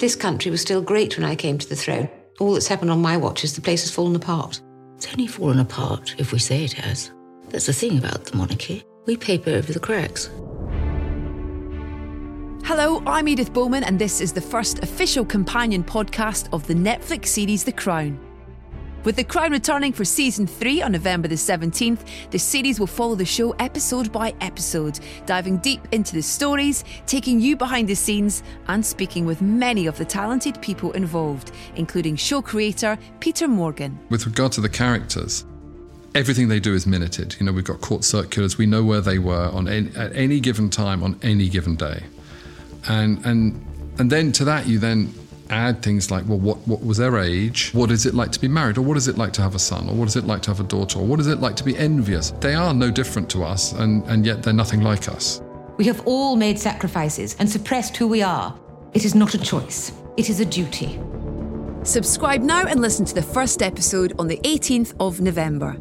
This country was still great when I came to the throne. All that's happened on my watch is the place has fallen apart. It's only fallen apart if we say it has. That's the thing about the monarchy. We paper over the cracks. Hello, I'm Edith Bowman, and this is the first official companion podcast of the Netflix series The Crown. With The Crown returning for season 3 on November the 17th, the series will follow the show episode by episode, diving deep into the stories, taking you behind the scenes, and speaking with many of the talented people involved, including show creator Peter Morgan. With regard to the characters, everything they do is minuted. You know, we've got court circulars, we know where they were on any, at any given time on any given day. And, and, and then to that, you then add things like, well, what, what was their age? What is it like to be married? Or what is it like to have a son? Or what is it like to have a daughter? Or what is it like to be envious? They are no different to us, and, and yet they're nothing like us. We have all made sacrifices and suppressed who we are. It is not a choice, it is a duty. Subscribe now and listen to the first episode on the 18th of November.